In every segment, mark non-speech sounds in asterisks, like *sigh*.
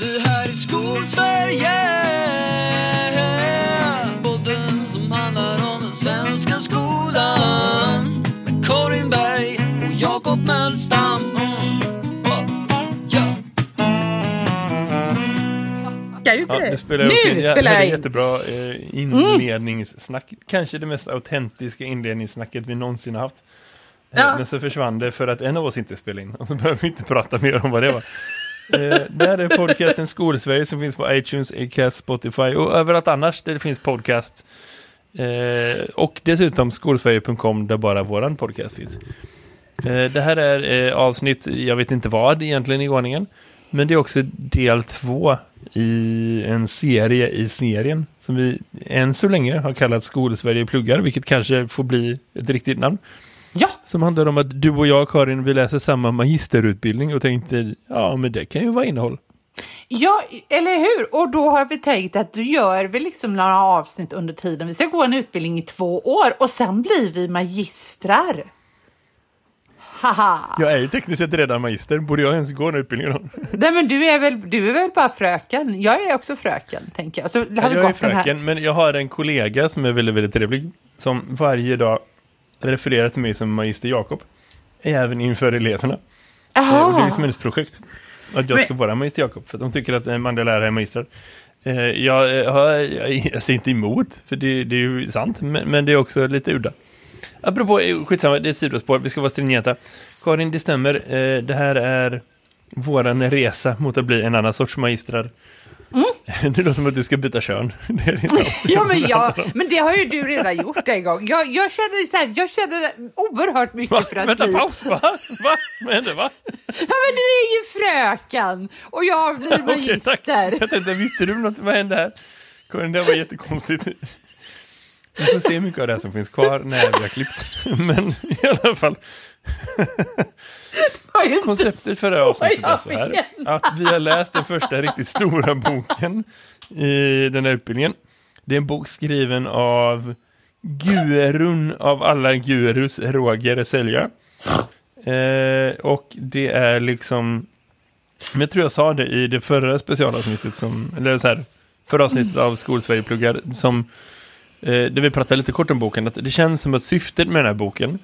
Det här är Skolsverige Podden som handlar om den svenska skolan Med Karin Berg och Jakob Mölstam Mm. Ja. Ja, nu spelar jag nu jä- spelar jag in. jättebra eh, inledningssnack. Kanske det mest autentiska inledningssnacket vi någonsin har haft. Eh, Ja. Men så försvann det för att en av oss inte spelade in. Och så behöver vi inte prata mer om vad det var eh, det här är podcasten Skolsverige som finns på iTunes, Acast, Spotify och överallt annars där det finns podcast. Eh, och dessutom skolsverige.com där bara våran podcast finns. Eh, det här är eh, avsnitt, jag vet inte vad egentligen i ordningen. Men det är också del två i en serie i serien som vi än så länge har kallat Skolsverige pluggar, vilket kanske får bli ett riktigt namn. Ja, Som handlar om att du och jag, Karin, vi läser samma magisterutbildning och tänkte, ja men det kan ju vara innehåll. ja, eller hur? Och då har vi tänkt att du gör vi liksom några avsnitt under tiden. Vi ska gå en utbildning i två år och sen blir vi magistrar. Haha! Jag är ju tekniskt sett redan magister, borde jag ens gå den här utbildningen då? *laughs* Nej men du är, väl, du är väl bara fröken? Jag är också fröken, tänker jag. Så har jag är gått den här. fröken, men jag har en kollega som är väldigt, väldigt trevlig, som varje dag refererar till mig som magister Jakob, även inför eleverna. Eh, Och det är liksom hennes projekt. Att jag ska vara magister Jakob. För de tycker att eh, manliga lärare är magistrar. Eh, jag, jag, jag ser inte emot, för det, det är ju sant. Men, men det är också lite udda. Apropå, skitsamma, det är sidospår. Vi ska vara stringenta. Karin, det stämmer. Det här är våran resa mot att bli en annan sorts magistrar. *laughs* Det låter som att du ska byta kön. *laughs* Det är. *laughs* Ja, men, jag, men det har ju du redan gjort en gång. Jag, jag känner så här, jag känner oerhört mycket Va? för att Vänta, bli... paus, va? Va? Vad hände, va? Ja, men du är ju fröken och jag blir Okej, tack. magister. Jag tänkte, visste du något? Vad hände här? Karin, det var jättekonstigt. Vi får se hur mycket av det här som finns kvar när vi har klippt. Men i alla fall, *laughs* konceptet för det här avsnittet är så här. Att vi har läst den första riktigt stora boken i den här utbildningen. Det är en bok skriven av gurun av alla gurus, Roger Selja. Eh, och det är liksom, men jag tror jag sa det i det förra specialavsnittet som, eller så här, förra avsnittet av Skolsverige-pluggar som, eh, där vi pratade lite kort om boken, att det känns som att syftet med den här boken,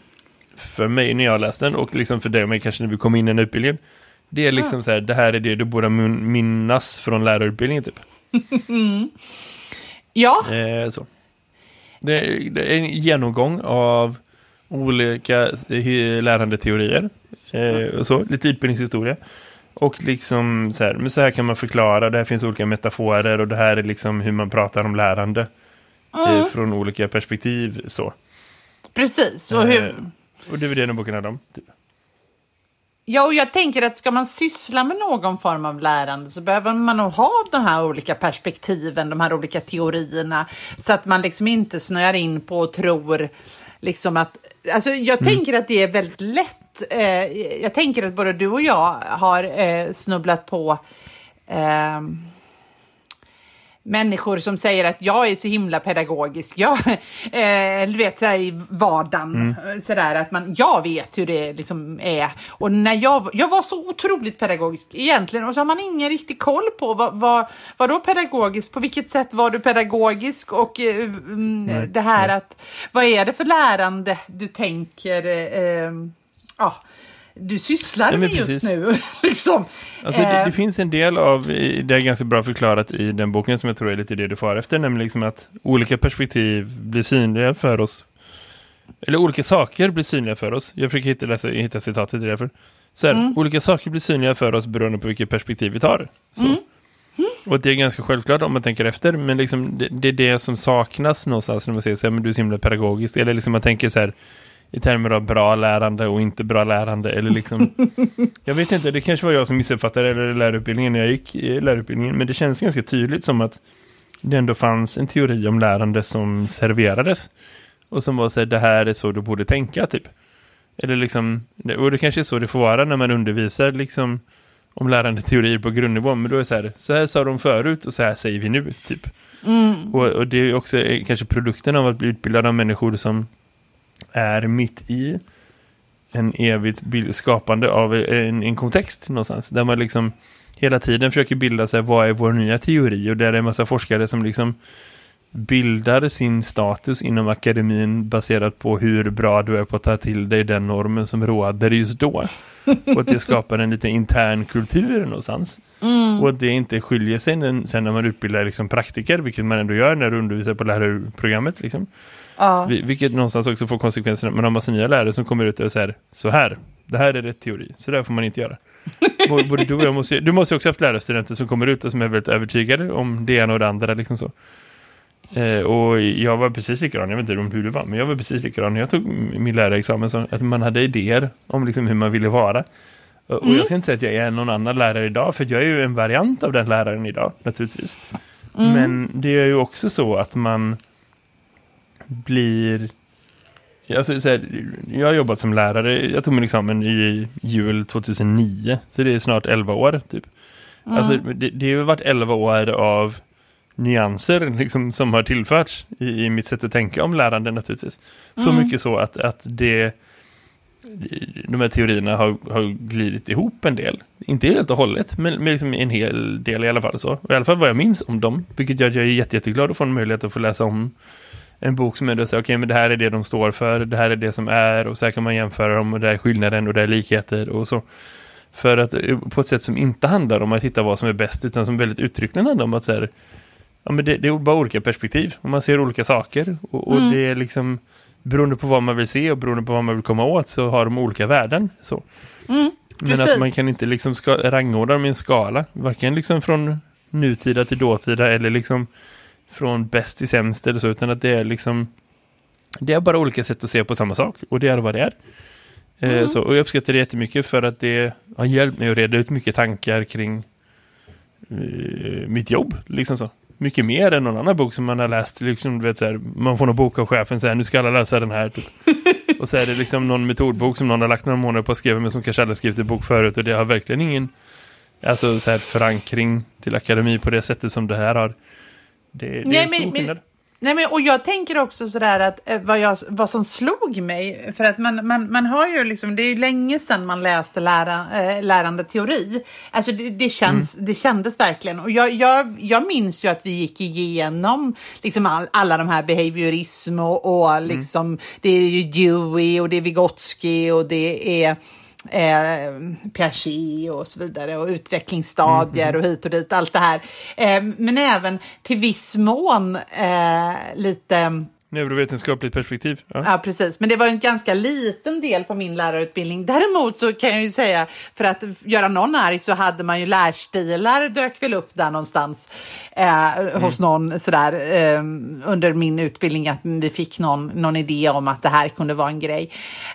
för mig när jag läste den och liksom för dig och mig kanske när vi kom in i den utbildningen, det är liksom så här, det här är det du borde minnas från lärarutbildningen typ. *laughs* Ja, Eh, så. Det är, det är en genomgång av olika eh, lärandeteorier. Eh, och så, lite utbildningshistoria. Och liksom så här, men så här kan man förklara, det här finns olika metaforer och det här är liksom hur man pratar om lärande. Eh, från olika perspektiv så. precis. Och, hur, Eh, och den boken handlar om. Typ. ja, och jag tänker att ska man syssla med någon form av lärande så behöver man nog ha de här olika perspektiven, de här olika teorierna, så att man liksom inte snöar in på och tror liksom att... Alltså jag tänker att det är väldigt lätt. Eh, jag tänker att både du och jag har eh, snubblat på ehm, människor som säger att jag är så himla pedagogisk. Jag, *laughs* eh, du vet, i vardagen, sådär att man, jag vet hur det liksom är. Och när jag, jag var så otroligt pedagogisk egentligen och så har man ingen riktig koll på vad, vad, vad då pedagogisk, på vilket sätt var du pedagogisk och eh, mm, det här att, vad är det för lärande du tänker, eh, ja, du sysslar Ja, med just precis. nu. *laughs* liksom. Alltså det, Eh, det finns en del av, det är ganska bra förklarat i den boken som jag tror är lite det du får efter, nämligen liksom att olika perspektiv blir synliga för oss. Eller olika saker blir synliga för oss. Jag försöker hitta, läsa, hitta citatet i det för. Så här, olika saker blir synliga för oss beroende på vilket perspektiv vi tar. Så. Och det är ganska självklart om man tänker efter, men liksom det, det är det som saknas någonstans när man säger så här, men du är så himla pedagogisk. Eller liksom man tänker så här, i termer av bra lärande och inte bra lärande. Eller liksom, *laughs* jag vet inte, det kanske var jag som missuppfattade eller lärarutbildningen när jag gick i lärarutbildningen. Men det känns ganska tydligt som att det ändå fanns en teori om lärande som serverades. Och som var så här, det här är så du borde tänka typ. Eller liksom, och det kanske är så det får vara när man undervisar liksom om lärande teorier på grundnivå. Men då är det så här, så här sa de förut och så här säger vi nu typ. Och, och det är också eh, kanske produkten av att bli utbildad av människor som är mitt i en evigt skapande av en, en kontext någonstans. Där man liksom hela tiden försöker bilda sig vad är vår nya teori och där är en massa forskare som liksom bildar sin status inom akademin baserat på hur bra du är på att ta till dig den normen som råder just då. *laughs* Och att det skapar en lite intern kultur någonstans. Mm. Och att det inte skiljer sig sen när man utbildar liksom praktiker, vilket man ändå gör när du undervisar på lärarprogrammet. Liksom. Ja. Vilket någonstans också får konsekvenser när man har massa nya lärare som kommer ut och säger så här, det här är rätt teori, så där får man inte göra. *laughs* Både du och jag måste, du måste också ha haft lärarstudenter som kommer ut och som är väldigt övertygade om det ena och det andra. Liksom så. Eh, och jag var precis likadan, jag vet inte hur det var, men jag var precis likadan när jag tog min lärarexamen. Så att man hade idéer om liksom hur man ville vara. Och mm. jag ska inte säga att jag är någon annan lärare idag, för jag är ju en variant av den läraren idag, naturligtvis. Mm. Men det är ju också så att man blir... Alltså, så här, jag har jobbat som lärare, jag tog min examen i jul 2009, så det är snart 11 år typ. Mm. Alltså, det, det har varit 11 år av nyanser liksom, som har tillförts i, i, mitt sätt att tänka om lärande naturligtvis. Så mm. mycket så att, att det de här teorierna har, har glidit ihop en del. Inte helt och hållet, men, men liksom en hel del i alla fall. så. Och I alla fall vad jag minns om dem. Vilket gör att jag är jätte, jätteglad att få en möjlighet att få läsa om en bok som ändå säger, okej okay, men det här är det de står för, det här är det som är och så här kan man jämföra dem och det är skillnaden och det är likheter och så. För att eh, på ett sätt som inte handlar om att hitta vad som är bäst utan som väldigt uttryckligen handlar om att så här, ja, men det, det, är bara olika perspektiv och man ser olika saker och, och mm. det är liksom beroende på vad man vill se och beroende på vad man vill komma åt så har de olika värden. Så. Mm, men att man kan inte liksom rangordna dem i en skala, varken liksom från nutida till dåtida eller liksom från bäst till sämst eller så, utan att det är liksom det är bara olika sätt att se på samma sak och det är vad det är. Eh, mm. så, och jag uppskattar det jättemycket för att det har hjälpt mig att reda ut mycket tankar kring uh, mitt jobb. Liksom så mycket mer än någon annan bok som man har läst. Liksom, vet, så här, man får någon bok av chefen så här, nu ska alla läsa den här. Typ. *laughs* och så är det liksom någon metodbok som någon har lagt några månader på att skriva men som kanske aldrig skrivit en bok förut. Och det har verkligen ingen alltså, så här, förankring till akademi på det sättet som det här har. Det, det Nej, är stor men, skillnad. Nej, men, och jag tänker också sådär att eh, vad, jag, vad som slog mig, för att man, man, man har ju liksom, det är ju länge sedan man läste lära, äh, lärande teori. Alltså det, det, känns, mm. det kändes verkligen. Och jag, jag, jag minns ju att vi gick igenom liksom all, alla de här behaviorism och, och mm. liksom, mm. det är ju Dewey och det är Vygotsky och det är eh, Piaget och så vidare och utvecklingsstadier mm. och hit och dit, allt det här. Eh, men även till viss mån eh, lite Neurovetenskapligt perspektiv. Ja. ja. precis. Men det var en ganska liten del på min lärarutbildning. Däremot så kan jag ju säga, för att göra någon arg så hade man ju lärstilar dök väl upp där någonstans eh, mm. hos någon sådär eh, under min utbildning att vi fick någon, någon idé om att det här kunde vara en grej.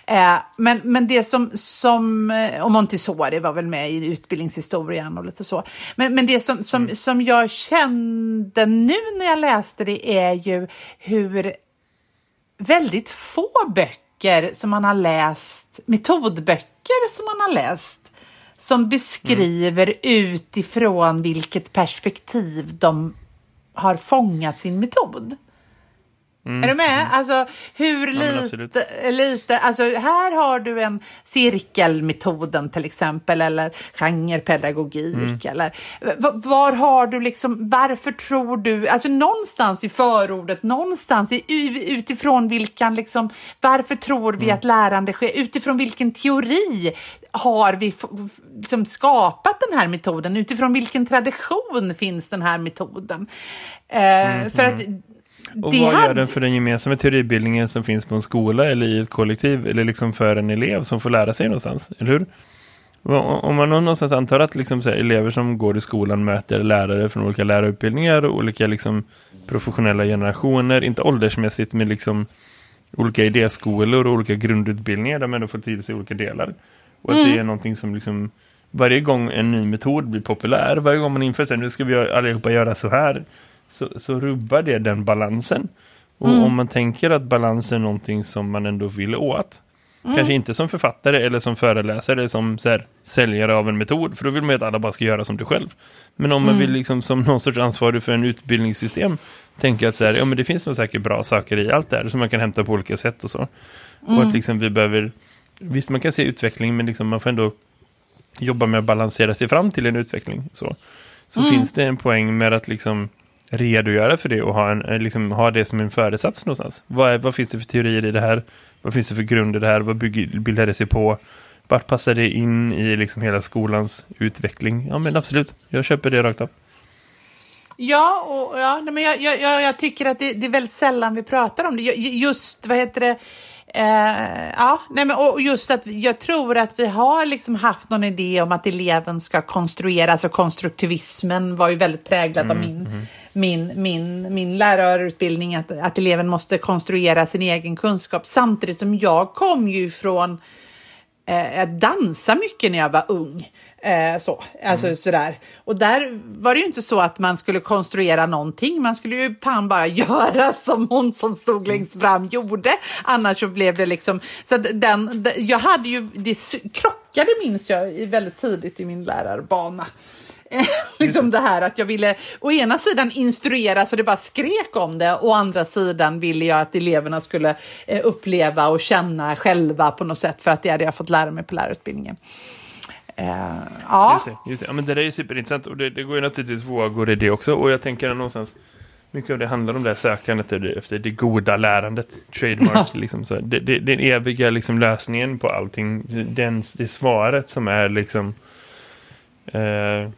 Eh, men, men det som, som, eh, och Montessori var väl med i utbildningshistorien och lite så. Men, men det som, som, mm. som jag kände nu när jag läste det är ju hur väldigt få böcker som man har läst, metodböcker som man har läst, som beskriver mm. utifrån vilket perspektiv de har fångat sin metod. Mm. Är du med? Mm. Alltså hur ja, lite, lite, alltså här har du en cirkelmetoden till exempel eller genrepedagogik mm. eller var har du liksom, varför tror du, alltså någonstans i förordet, någonstans i, utifrån vilken liksom, varför tror vi mm. att lärande sker, utifrån vilken teori har vi liksom skapat den här metoden, utifrån vilken tradition finns den här metoden? Eh, mm, för att mm. Och vad hade... gör den för den gemensamma teoribildningen som finns på en skola eller i ett kollektiv eller liksom för en elev som får lära sig någonstans, eller hur? Om man någonstans antar att liksom här, elever som går i skolan möter lärare från olika lärarutbildningar och olika liksom, professionella generationer, inte åldersmässigt men liksom olika idéskolor och olika grundutbildningar där man då får till sig olika delar. Och mm. att det är någonting som liksom varje gång en ny metod blir populär, varje gång man inför sig, nu ska vi allihopa göra så här så, så rubbar det den balansen. Och mm. om man tänker att balans är någonting som man ändå vill åt. Mm. Kanske inte som författare eller som föreläsare eller som så här, säljare av en metod. För då vill man att alla bara ska göra som du själv. Men om man mm. vill liksom som någon sorts ansvarig för en utbildningssystem tänka att så här, ja, men det finns nog säkert bra saker i allt där som man kan hämta på olika sätt och så. Och att mm. liksom vi behöver, visst man kan se utveckling men liksom man får ändå jobbar med att balansera sig fram till en utveckling. Så, så Mm. finns det en poäng med att liksom redogöra för det och ha, en, eh, liksom, ha det som en föresats någonstans. Vad, är, vad finns det för teorier i det här? Vad finns det för grund i det här? Vad bygger, bildar det sig på? Vart passar det in i liksom hela skolans utveckling? Ja men absolut, jag köper det rakt av. Ja, och, ja men jag, jag, jag, tycker att det, det är väldigt sällan vi pratar om det. Ju- Just, vad heter det? Eh, ja, nej, men, och just att jag tror att vi har liksom haft någon idé om att eleven ska konstruera, alltså konstruktivismen var ju väldigt präglad av min, min, min, min lärarutbildning, att, att eleven måste konstruera sin egen kunskap. Samtidigt som jag kom ju från eh, att dansa mycket när jag var ung. Eh, så, alltså sådär. Och där var det ju inte så att man skulle konstruera någonting. Man skulle ju fan bara *laughs* göra som hon som stod längst fram gjorde. Annars så blev det liksom... Så att den, jag hade ju... Det krockade minns jag väldigt tidigt i min lärarbana. *laughs* Liksom det här att jag ville å ena sidan instruera så det bara skrek om det, å andra sidan ville jag att eleverna skulle eh, uppleva och känna själva på något sätt för att det hade jag fått lära mig på lärarutbildningen. Eh, ja, Just det, just det. Ja, men det där är ju superintressant och det, det går ju naturligtvis vågor i det också och jag tänker att någonstans mycket av det handlar om det här sökandet efter det, goda lärandet, trademark, *laughs* liksom så. Det, det, den eviga liksom lösningen på allting, den, det svaret som är liksom eh, ja,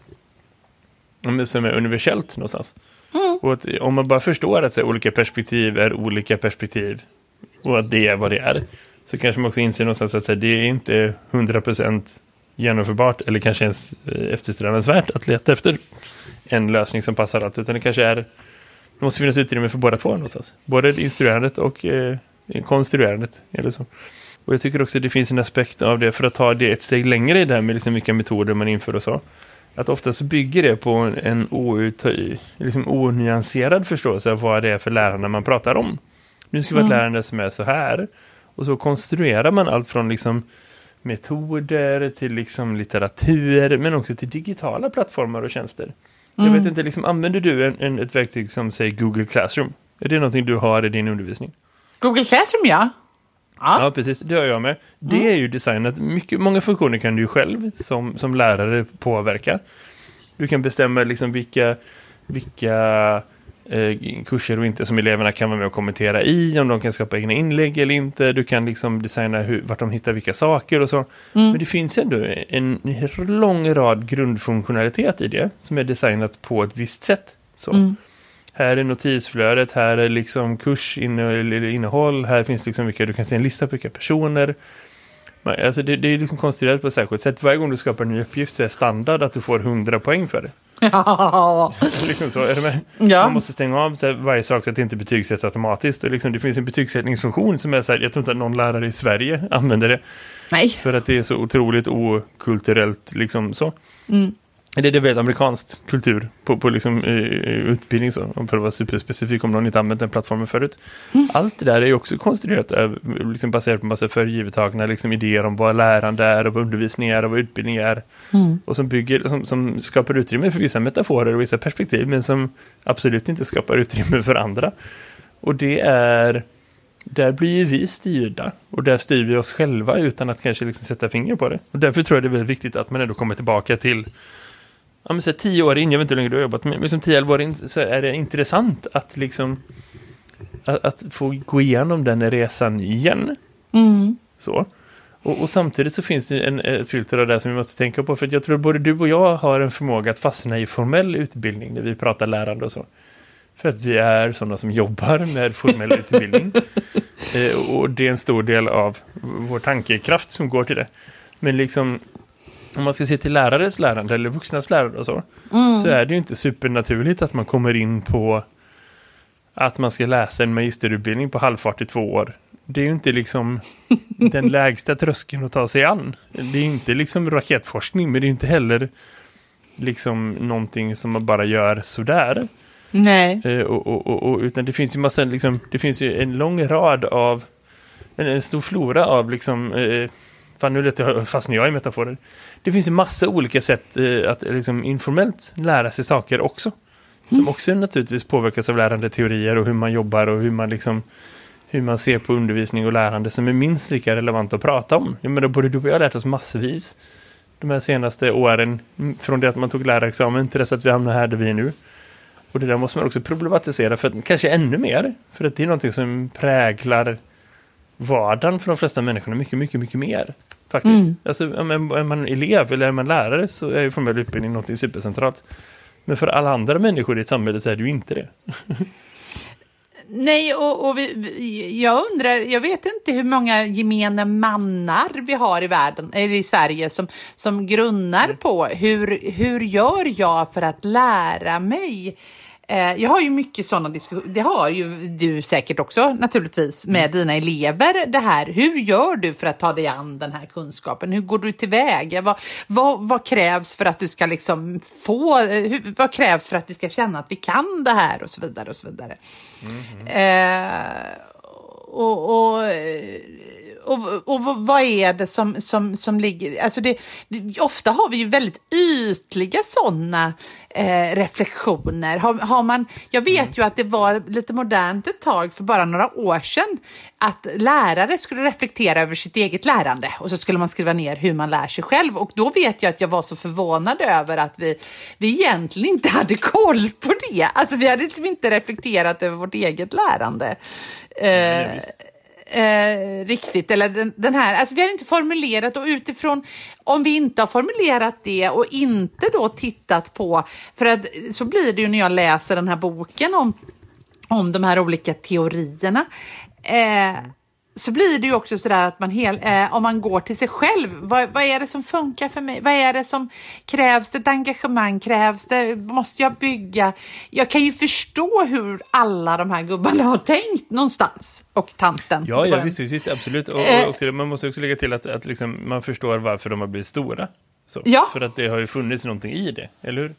som är universellt någonstans. Och att, om man bara förstår att så, här, olika perspektiv är olika perspektiv och att det är vad det är så kanske man också inser någonstans att så här, det är inte 100% genomförbart eller kanske ens eh, eftersträvansvärt att leta efter en lösning som passar allt utan det kanske är det måste finnas utrymme för båda två någonstans. Både instruerandet och eh, konstruerandet eller så. Och jag tycker också att det finns en aspekt av det för att ta det ett steg längre i det här med liksom vilka metoder man inför och så. Att ofta så bygger det på en, en out, liksom onyanserad förståelse av vad det är för lärande man pratar om. Nu ska det vara ett lärande som är så här. Och så konstruerar man allt från liksom metoder till liksom litteratur men också till digitala plattformar och tjänster. Jag vet inte, liksom, använder du en, en, ett verktyg som säger Google Classroom? Är det någonting du har i din undervisning? Google Classroom ja. Ja. Precis. Det har jag med. Det är ju designat. Mycket, många funktioner kan du själv som, som lärare påverka. Du kan bestämma liksom vilka, vilka eh, kurser och inte som eleverna kan vara med och kommentera i. Om de kan skapa egna inlägg eller inte. Du kan liksom designa hur, vart de hittar vilka saker och så. Men det finns ändå en lång rad grundfunktionalitet i det som är designat på ett visst sätt. Så. Här är notisflödet, här är liksom kursinnehåll, här finns liksom vilka, du kan se en lista på vilka personer. Men, Alltså det, det är liksom konstruerat på ett särskilt sätt. Varje gång du skapar en ny uppgift så är standard att du får 100 poäng för det. Ja. *laughs* liksom så, är du med? Ja. Man måste stänga av så här, varje sak så att det inte betygsätts automatiskt. Och liksom, det finns en betygssättningsfunktion som är så här, jag tror inte att någon lärare i Sverige *laughs* använder det. Nej. För att det är så otroligt okulturellt liksom så. Mm. Det är det väldigt amerikanskt kultur på, på liksom, utbildning så. För att vara superspecifik om någon inte använt den plattformen förut. Allt det där är ju också konstruerat liksom baserat på massa förgivetagna liksom, idéer om vad lärande är och vad undervisning är och vad utbildning är. Och som, bygger, som, som skapar utrymme för vissa metaforer och vissa perspektiv men som absolut inte skapar utrymme för andra. Och det är där blir ju vi styrda och där styr vi oss själva utan att kanske liksom sätta finger på det. Och därför tror jag det är väldigt viktigt att man ändå kommer tillbaka till ja, men så här, tio år in, jag vet inte hur länge du har jobbat, men liksom tio, elva år in så är det intressant att liksom att, att få gå igenom den resan igen. Mm. Så. Och, och samtidigt så finns det en, ett filter av det som vi måste tänka på. För jag tror både du och jag har en förmåga att fastna i formell utbildning när vi pratar lärande och så. För att vi är sådana som jobbar med formell *laughs* utbildning. Eh, och det är en stor del av vår tankekraft som går till det. Men liksom, om man ska se till lärares lärande eller vuxnas lärande och så. Så är det ju inte supernaturligt att man kommer in på att man ska läsa en magisterutbildning på halvfart i två år. Det är ju inte liksom *laughs* den lägsta tröskeln att ta sig an. Det är inte liksom raketforskning, men det är inte heller liksom någonting som man bara gör sådär. Nej. Eh, och, och, och, och, utan det finns ju massa, liksom, det finns ju en lång rad av, en, en stor flora av liksom, eh, fan nu lät jag, fastnar jag i metaforer. Det finns ju massa olika sätt eh, att liksom, informellt lära sig saker också. Som också naturligtvis påverkas av lärande teorier och hur man jobbar och hur man liksom hur man ser på undervisning och lärande som är minst lika relevant att prata om. Jag menar, både du och jag har lärt oss massvis de här senaste åren mm, från det att man tog lärarexamen till dess att vi hamnar här där vi är nu. Och det där måste man också problematisera för att, kanske ännu mer. För att det är någonting som präglar vardagen för de flesta människorna mycket, mycket, mycket mer. Faktiskt. Mm. Alltså, är man elev eller är man lärare så är ju formell utbildning någonting supercentralt. Men för alla andra människor i ett samhälle så är det ju inte det. *laughs* Nej, och, och vi, jag undrar, jag vet inte hur många gemene mannar vi har i världen, eller i Sverige som, som grunnar på hur, hur gör jag för att lära mig? Eh, jag har ju mycket sådana diskussioner, det har ju du säkert också naturligtvis med dina elever. Det här, hur gör du för att ta dig an den här kunskapen? Hur går du tillväga? Vad, vad, vad krävs för att du ska liksom få, eh, hur, vad krävs för att vi ska känna att vi kan det här och så vidare och så vidare. Eh, och, och, och, och vad- är det som, som, som ligger... Alltså det, ofta har vi ju väldigt ytliga sådana eh, reflektioner. Har, har man, jag vet ju att det var lite modernt ett tag för bara några år sedan att lärare skulle reflektera över sitt eget lärande och så skulle man skriva ner hur man lär sig själv. Och då vet jag att jag var så förvånad över att vi, vi egentligen inte hade koll på det. Alltså vi hade liksom inte reflekterat över vårt eget lärande. Eh eh, riktigt. Eller den, den här, alltså vi har inte formulerat och utifrån om vi inte har formulerat det och inte då tittat på, för att så blir det ju när jag läser den här boken om, om de här olika teorierna. Eh, så blir det ju också sådär att man hel, eh, om man går till sig själv, vad, vad är det som funkar för mig? Vad är det som krävs? Det ett engagemang? Krävs det? Måste jag bygga? Jag kan ju förstå hur alla de här gubbarna har tänkt någonstans. Och tanten. Ja, ja visst, visst, absolut. Och, Eh. och också, man måste också lägga till att, att liksom, man förstår varför de har blivit stora. Så. Ja. För att det har ju funnits någonting i det, eller hur?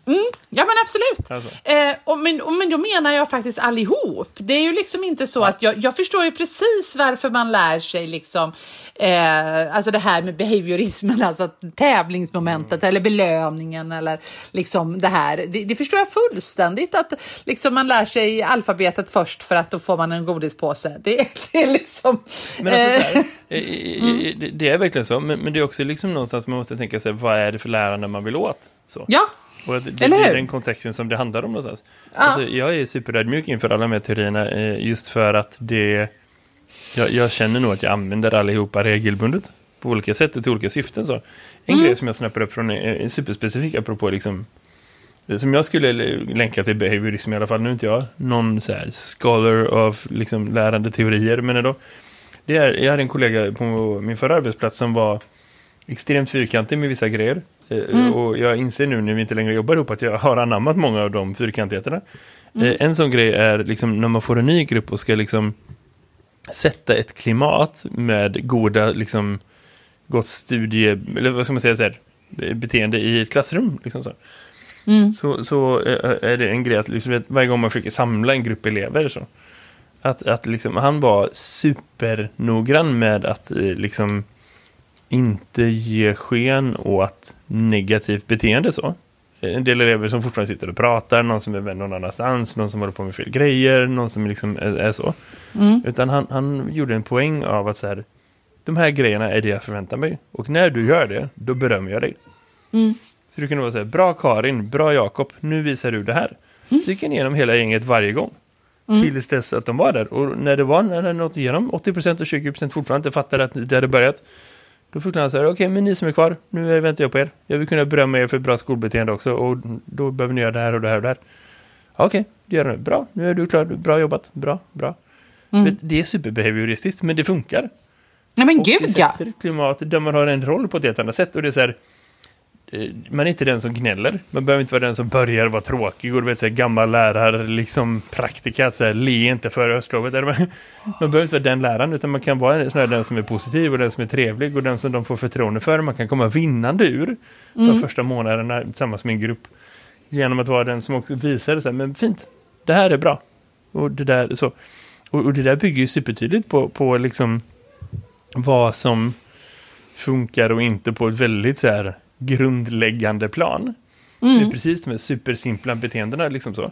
Ja men absolut. Alltså. Eh, och, men, och, men då menar jag faktiskt allihop. Det är ju liksom inte så att jag, jag förstår ju precis varför man lär sig liksom eh, alltså det här med behaviorismen, alltså tävlingsmomentet eller belöningen eller liksom det här. Det, det förstår jag fullständigt att liksom man lär sig alfabetet först för att då får man en godispåse. Det, *laughs* det är liksom... Men alltså, så här, eh, eh, det, det är verkligen så, men, men det är också liksom någonstans man måste tänka sig, vad är det för lärande man vill åt? Så. ja, Och det, Eller är hur? den kontexten som det handlar om någonstans. Alltså, jag är superödmjuk inför alla de här teorierna eh, just för att det... Jag, jag känner nog att jag använder allihopa regelbundet på olika sätt och till olika syften. Så. En grej som jag snappar upp från är är superspecifik apropå liksom det som jag skulle länka till behaviorism i alla fall, nu är inte jag någon så här scholar of liksom lärande teorier, men ändå. Det är, jag hade en kollega på min förra arbetsplats som var extremt fyrkantig med vissa grejer. Eh, Och jag inser nu när vi inte längre jobbar ihop att jag har anammat många av de fyrkantigheterna. Eh, En sån grej är liksom när man får en ny grupp och ska liksom sätta ett klimat med goda liksom gott studie, eller vad ska man säga så här, beteende i ett klassrum. Liksom så. Så, så eh, är det en grej att liksom, varje gång man försöker samla en grupp elever så. Att, att liksom, han var supernoggrann med att eh, liksom inte ge sken åt negativt beteende så. En del elever som fortfarande sitter och pratar, någon som är vän någon annanstans, någon som håller på med fel grejer, någon som liksom är, är så. Utan han, han gjorde en poäng av att så här, de här grejerna är det jag förväntar mig. Och när du gör det, då berömmer jag dig. Så du kan vara så här, bra Karin, bra Jakob, nu visar du det här. Så gick han igenom hela gänget varje gång. Tills dess att de var där. Och när det var, när det nått igenom, 80% och 20% fortfarande inte fattade att det hade börjat. Då förklarade han så här, okej men ni som är kvar, nu väntar jag på er. Jag vill kunna berömma er för bra skolbeteende också. Och då behöver ni göra det här och det här och det här. Okej, det gör de. Bra, nu är du klar. Bra jobbat. Bra, bra. Vet, Det är superbehavioristiskt, men det funkar. nej men Och det gud ja. sätter ett klimat där man har en roll på ett helt annat sätt. Och det är så här, man är inte den som gnäller. Man behöver inte vara den som börjar vara tråkig och du vet så här, gammal lärare, liksom praktika, så här, le inte före höstlovet. Man man behöver inte vara den läraren, utan man kan vara här, den som är positiv och den som är trevlig och den som de får förtroende för. Man kan komma vinnande ur de första månaderna tillsammans med en grupp. Genom att vara den som också visar så här, men fint, det här är bra. Och det där, så. Och, och det där bygger ju supertydligt på, på liksom vad som funkar och inte på ett väldigt så här grundläggande plan. Det är precis de här supersimpla beteendena liksom så.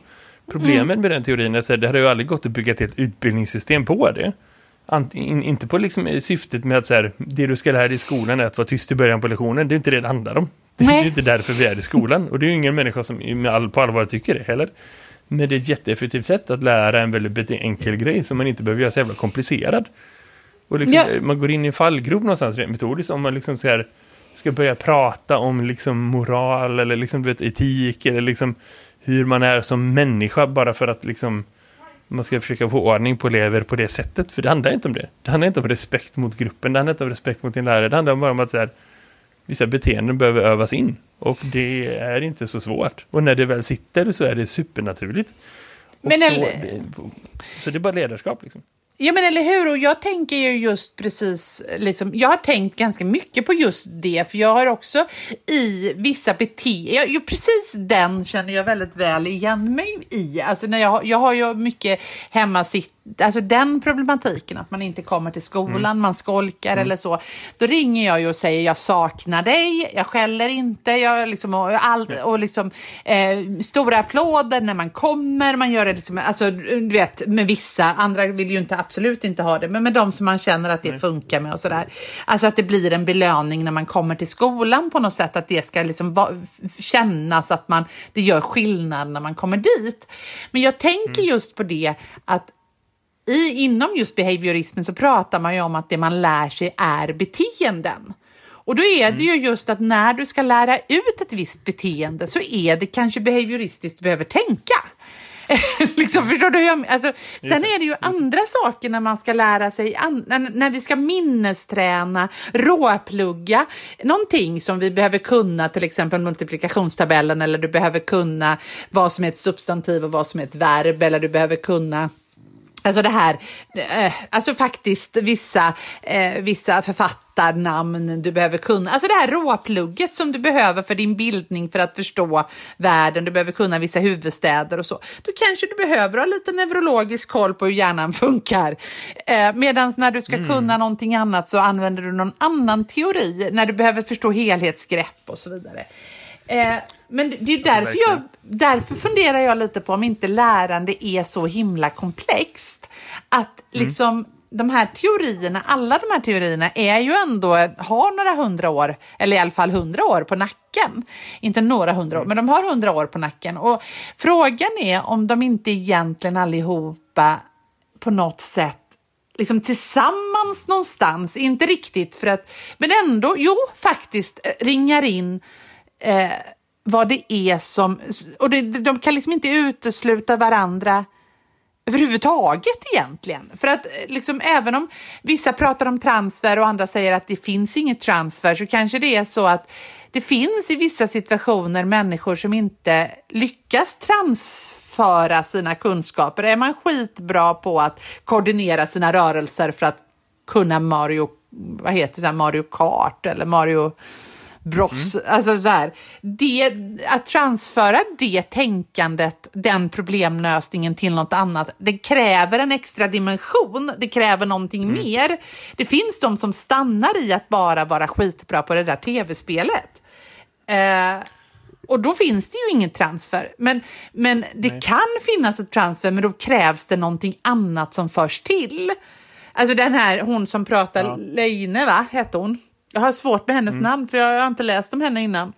Problemet med den teorin är att det hade ju aldrig gått att bygga ett helt utbildningssystem på det. Ant, in, inte på liksom syftet med att så här, det du ska lära dig i skolan är att vara tyst i början på lektionen. Det är inte det det handlar om. *laughs* Det Nej. är inte därför vi är i skolan. Och det är ju ingen människa som med all, på allvar tycker det heller. Men det är ett jätteeffektivt sätt att lära en väldigt enkel grej som man inte behöver göra så jävla komplicerad. Och liksom, Ja. man går in i en fallgrop någonstans rent metodiskt om man liksom så här, ska börja prata om liksom moral eller liksom, vet, etik eller liksom hur man är som människa bara för att liksom man ska försöka få ordning på elever på det sättet. För det handlar inte om det. Det handlar inte om respekt mot gruppen. Det handlar inte om respekt mot din lärare. Det handlar bara om att så här, vissa beteenden behöver övas in. Och det är inte så svårt. Och när det väl sitter så är det supernaturligt. Men då- så det är bara ledarskap liksom. Ja men eller hur, och jag tänker ju just precis, liksom, jag har tänkt ganska mycket på just det, för jag har också i vissa beteenden, precis den känner jag väldigt väl igen mig i. Alltså när jag, jag har ju mycket hemmasitt, alltså den problematiken att man inte kommer till skolan, man skolkar eller så. Då ringer jag ju och säger jag saknar dig, jag skäller inte, jag liksom, och, all, och liksom eh, stora applåder när man kommer, man gör det liksom, alltså du vet med vissa, andra vill ju inte absolut inte ha det, men med de som man känner att det funkar med och sådär. Alltså att det blir en belöning när man kommer till skolan på något sätt, att det ska liksom va, kännas att man, det gör skillnad när man kommer dit. Men jag tänker just på det att i, inom just behaviorismen så pratar man ju om att det man lär sig är beteenden. Och då är det ju just att när du ska lära ut ett visst beteende så är det kanske behavioristiskt du behöver tänka. *laughs* liksom, förstår du? Alltså, sen är det ju andra saker när man ska lära sig, när vi ska minnesträna, råplugga, någonting som vi behöver kunna, till exempel multiplikationstabellen, eller du behöver kunna vad som är ett substantiv och vad som är ett verb, eller du behöver kunna Alltså det här, eh, alltså faktiskt vissa, eh, vissa författarnamn du behöver kunna. Alltså det här råplugget som du behöver för din bildning för att förstå världen. Du behöver kunna vissa huvudstäder och så. Då kanske du behöver ha lite neurologisk koll på hur hjärnan *laughs* funkar. Eh, Medan när du ska kunna någonting annat så använder du någon annan teori. När du behöver förstå helhetsgrepp och så vidare. Eh, men det, är därför jag, därför funderar jag lite på om inte lärande är så himla komplext. Att liksom de här teorierna, alla de här teorierna är ju ändå, har några hundra år, eller i alla fall hundra år på nacken. Inte några hundra år, men de har hundra år på nacken. Och frågan är om de inte egentligen allihopa på något sätt liksom tillsammans någonstans, inte riktigt för att, men ändå, jo faktiskt, eh, ringar in eh, vad det är som, och det, de kan liksom inte utesluta varandra överhuvudtaget egentligen. För att eh, liksom, även om vissa pratar om transfer och andra säger att det finns inget transfer så kanske det är så att det finns i vissa situationer människor som inte lyckas transföra sina kunskaper. Är man skitbra på att koordinera sina rörelser för att kunna Mario, vad heter det, Mario Kart eller Mario Bros. Alltså så här, det, att transföra det tänkandet, den problemlösningen till något annat, det kräver en extra dimension, det kräver någonting mer. Det finns de som stannar i att bara vara skitbra på det där tv-spelet. Eh, och då finns det ju ingen transfer. Men, men det kan finnas ett transfer, men då krävs det någonting annat som förs till. Alltså den här, hon som pratar, Ja. Leine va, hette hon? Jag har svårt med hennes namn, för jag har inte läst om henne innan.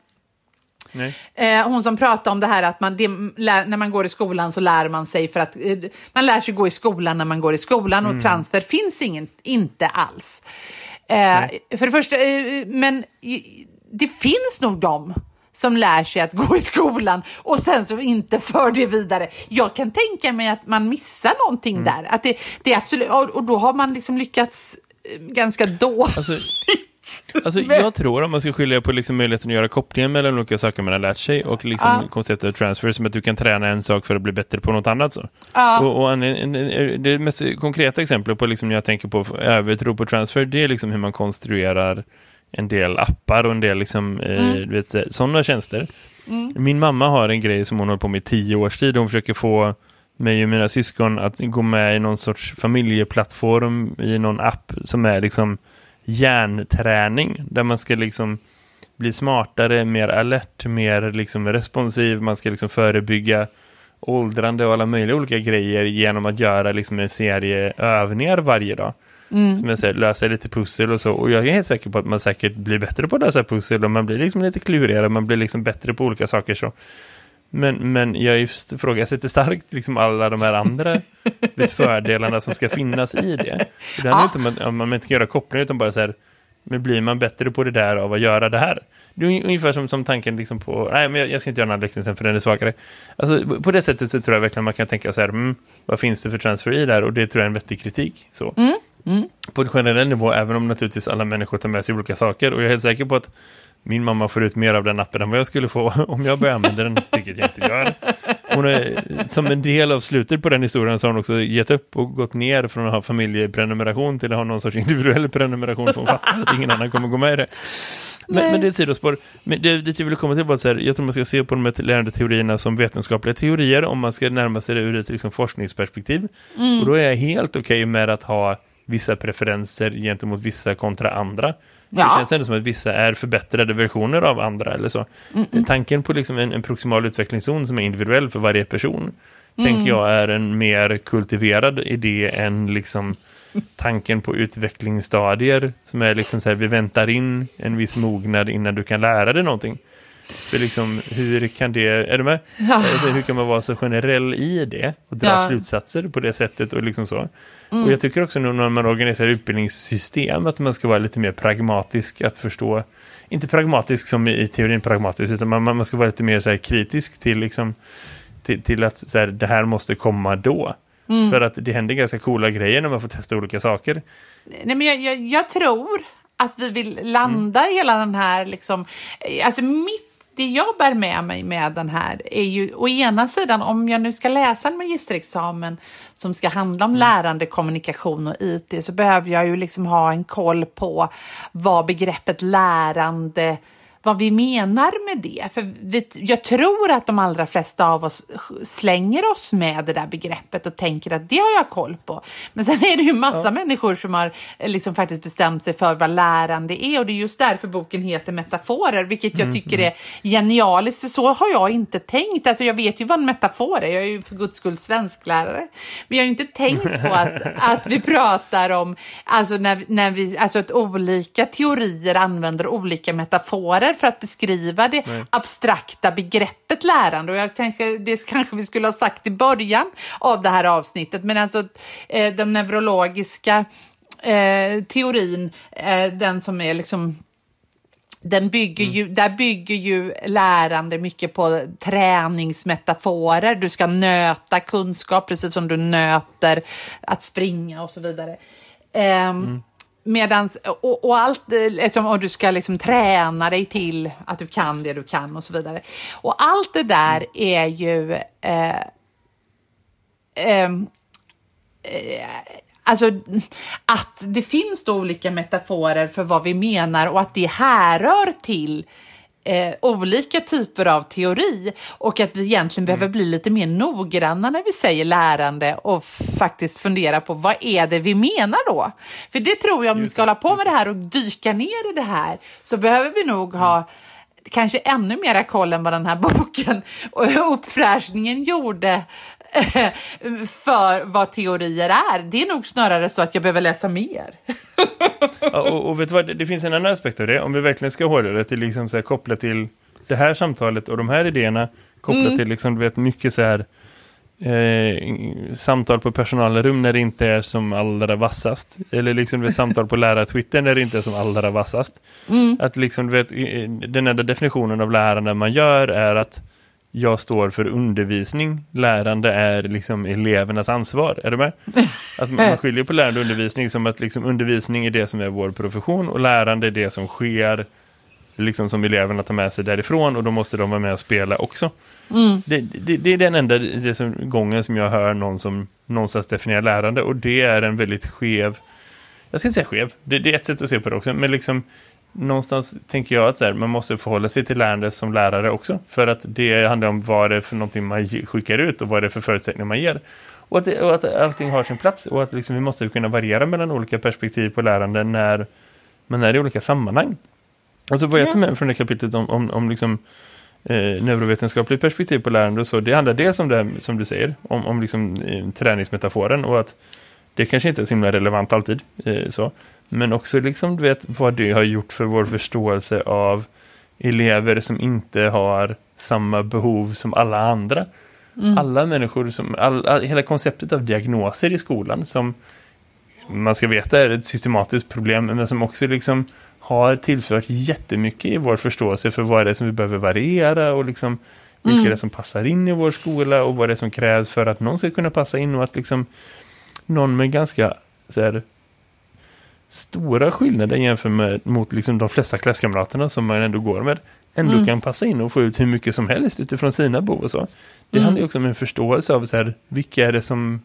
Eh, hon som pratade om det här att man, det, lär, när man går i skolan så lär man sig för att eh, man lär sig gå i skolan när man går i skolan och transfer finns ingen, inte alls. Eh, för det första, eh, men eh, det finns nog de som lär sig att *laughs* gå i skolan och sen så inte för det vidare. Jag kan tänka mig att man missar någonting där. Att det, det är absolut, och, och då har man liksom lyckats eh, ganska dåligt. Alltså, alltså jag tror om man ska skilja på liksom möjligheten att göra kopplingen mellan olika saker man har lärt sig och liksom Ja. konceptet transfer som att du kan träna en sak för att bli bättre på något annat. Så. Ja. Och, och en, en, en, det mest konkreta exemplet på liksom när jag tänker på övertro på transfer det är liksom hur man konstruerar en del appar och en del liksom, eh, du vet, sådana tjänster. Min mamma har en grej som hon håller på med i tio års tid. Hon försöker få mig och mina syskon att gå med i någon sorts familjeplattform i någon app som är liksom hjärnträning där man ska liksom bli smartare, mer alert, mer liksom responsiv, man ska liksom förebygga åldrande och alla möjliga olika grejer genom att göra liksom en serie övningar varje dag. Mm. Som jag säger, lösa lite pussel och så. Och jag är helt säker på att man säkert blir bättre på att lösa pussel och man blir liksom lite klurigare, man blir liksom bättre på olika saker så. Men, men jag ifrågasätter starkt liksom alla de här andra *laughs* fördelarna som ska finnas i det. Det handlar Ja. inte om att om man inte kan göra kopplingar utan bara så här, men blir man bättre på det där av att göra det här? Det är ung- ungefär som, som tanken liksom på, nej men jag, jag ska inte göra en annan liknelse för den är svagare. Alltså på det sättet så tror jag verkligen man kan tänka så här, mm, vad finns det för transfer i där? Och det tror jag är en vettig kritik. Så. På en generell nivå, även om naturligtvis alla människor tar med sig olika saker. Och jag är helt säker på att min mamma får ut mer av den appen än vad jag skulle få *laughs* om jag börjar använda den, vilket jag inte gör. Hon är, som en del av slutet på den historien så har hon också gett upp och gått ner från att ha familjeprenumeration till att ha någon sorts individuell prenumeration för hon fattar att ingen annan kommer gå med i det. Men, men det är ett sidospår. Men det, det jag vill komma till var att så här, jag tror man ska se på de här lärandeteorierna som vetenskapliga teorier om man ska närma sig det ur ett liksom, forskningsperspektiv. Och då är jag helt okej med att ha vissa preferenser gentemot vissa kontra andra. Ja. Det känns ändå som att vissa är förbättrade versioner av andra eller så. Tanken på liksom en, en proximal utvecklingszon som är individuell för varje person tänker jag är en mer kultiverad idé än liksom *laughs* tanken på utvecklingsstadier som är liksom så här, vi väntar in en viss mognad innan du kan lära dig någonting. För liksom, hur kan det, är du med? Alltså, hur kan man vara så generell i det och dra Ja. slutsatser på det sättet och liksom så. Och jag tycker också nu när man organiserar utbildningssystem att man ska vara lite mer pragmatisk att förstå, inte pragmatisk som i, teorin pragmatisk, utan man, man ska vara lite mer så här kritisk till liksom till, till att så här, det här måste komma då. För att det händer ganska coola grejer när man får testa olika saker. Nej, men jag, jag, jag tror att vi vill landa i hela den här, liksom, alltså mitt det jag bär med mig med den här är ju å ena sidan om jag nu ska läsa en magisterexamen som ska handla om lärande, kommunikation och IT så behöver jag ju liksom ha en koll på vad begreppet lärande vad vi menar med det. För vi, jag tror att de allra flesta av oss slänger oss med det där begreppet och tänker att det har jag koll på. Men sen är det ju massa människor som har eh, liksom faktiskt bestämt sig för vad lärande är och det är just därför boken heter Metaforer, vilket jag tycker är genialiskt, för så har jag inte tänkt. Alltså jag vet ju vad en metafor är, jag är ju för guds skull svensklärare. Men jag har ju inte tänkt på att, *laughs* att vi pratar om, alltså när, när vi, alltså att olika teorier använder olika metaforer för att beskriva det abstrakta begreppet lärande. Och jag tänker, det kanske vi skulle ha sagt i början av det här avsnittet, men alltså eh, den neurologiska eh, teorin, eh, den som är liksom den bygger ju, Där bygger ju lärande mycket på träningsmetaforer. Du ska nöta kunskap precis som du nöter att springa och så vidare. Ehm, Medans, och, och allt, eh, liksom, och du ska liksom träna dig till att du kan det du kan och så vidare. Och allt det där är ju eh, eh, eh Alltså att det finns då olika metaforer för vad vi menar och att det härrör till eh, olika typer av teori och att vi egentligen behöver bli lite mer noggranna när vi säger lärande och faktiskt fundera på vad är det vi menar då? För det tror jag om vi ska hålla på med det. här och dyka ner i det här så behöver vi nog ha kanske ännu mera koll än vad den här *laughs* boken och uppfräschningen gjorde *laughs* för vad teorier är. Det är nog snarare så att jag behöver läsa mer. Ja, och, och vet du vad, det, finns en annan aspekt av det. Om vi verkligen ska hålla det till liksom så här, koppla till det här samtalet och de här idéerna kopplat till liksom, du vet, mycket så här eh, samtal på personalrum när det inte är som allra vassast. Eller liksom vet, samtal på lärartwitter när det inte är som allra vassast. Att liksom, du vet, den enda definitionen av lärande man gör är att jag står för undervisning. Lärande är liksom elevernas ansvar. Är du med? Att *laughs* man, man skiljer på lärande och undervisning som att liksom undervisning är det som är vår profession och lärande är det som sker liksom som eleverna tar med sig därifrån och då måste de vara med och spela också. Det, det, det är den enda det som, gången som jag hör någon som någonstans definierar lärande och det är en väldigt skev jag ska inte säga skev, det, det är ett sätt att se på det också men liksom någonstans tänker jag att här, man måste förhålla sig till lärande som lärare också för att det handlar om vad det är för någonting man skickar ut och vad det är för förutsättningar man ger. Och att, och att allting har sin plats och att liksom vi måste kunna variera mellan olika perspektiv på lärande när man är i olika sammanhang. Alltså vad jag tar med från det kapitlet om, om, om liksom, eh, neurovetenskapligt perspektiv på lärande och så, det handlar dels om det som du säger, om, om liksom, eh, träningsmetaforen och att Det kanske inte är så himla relevant alltid. Eh, så. Men också liksom, du vet, vad det har gjort för vår förståelse av elever som inte har samma behov som alla andra. Alla människor, som, all, all, hela konceptet av diagnoser i skolan som man ska veta är ett systematiskt problem men som också liksom har tillfört jättemycket i vår förståelse för vad det är som vi behöver variera och liksom vilka det är som passar in i vår skola och vad det är som krävs för att någon ska kunna passa in och att liksom någon med ganska så här, stora skillnader jämfört med mot liksom de flesta klasskamraterna som man ändå går med ändå kan passa in och få ut hur mycket som helst utifrån sina behov och så. Det handlar ju också om en förståelse av så här, vilka är det som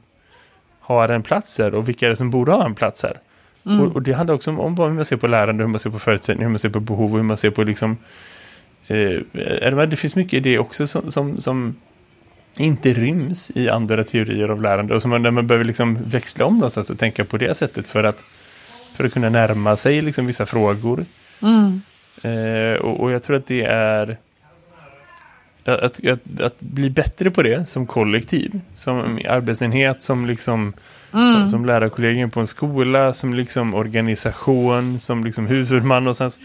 har en plats här och vilka är det som borde ha en plats här. Och, och det handlar också om, om hur man ser på lärande, hur man ser på förutsättningar, hur man ser på behov och hur man ser på liksom eh, det finns mycket i det också som, som, som inte ryms i andra teorier av lärande och som man, där man behöver liksom växla om någonstans och tänka på det sättet för att, för att kunna närma sig liksom vissa frågor. Eh, och, och jag tror att det är att, att, att bli bättre på det som kollektiv, som arbetsenhet, som liksom som, som lärarkollegor på en skola, som liksom organisation, som liksom huvudman någonstans.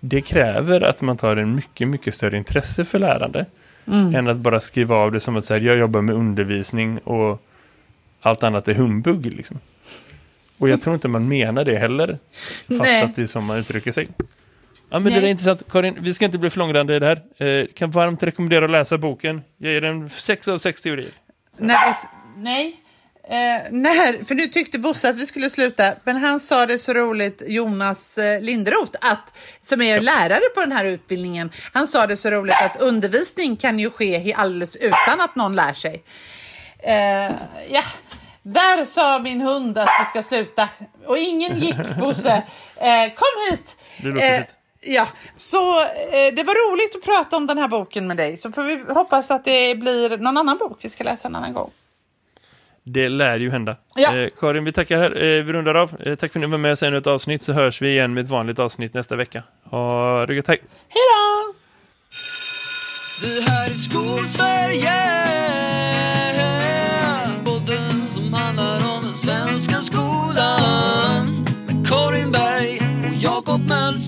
Det kräver att man tar en mycket, mycket större intresse för lärande än att bara skriva av det som att säga, jag jobbar med undervisning och allt annat är humbug liksom. Och jag tror inte man menar det heller, fast Nej. att det är som man uttrycker sig. Ja, men det Nej. är intressant. Karin, vi ska inte bli för långrandiga i det här. Eh, kan varmt rekommendera att läsa boken. Jag ger den 6 av 6 teorier. S- nej. Eh, när, för nu tyckte Bosse att vi skulle sluta, men han sa det så roligt, Jonas eh, Linderoth, att, som är lärare på den här utbildningen, han sa det så roligt att undervisning kan ju ske alldeles utan att någon lär sig. Eh, ja, där sa min hund att vi ska sluta och ingen gick, *laughs* Bosse. Eh, kom hit! Det låter Eh. Ja, så eh, det var roligt att prata om den här boken med dig. Så får vi hoppas att det blir någon annan bok vi ska läsa en annan gång. Det lär ju hända. Ja. Eh, Karin, vi tackar här. Eh, vi rundar av. Eh, tack för att ni var med oss ännu ett avsnitt så hörs vi igen med ett vanligt avsnitt nästa vecka. Ha det gött, hej! Hej då! Det här är Skolsverige den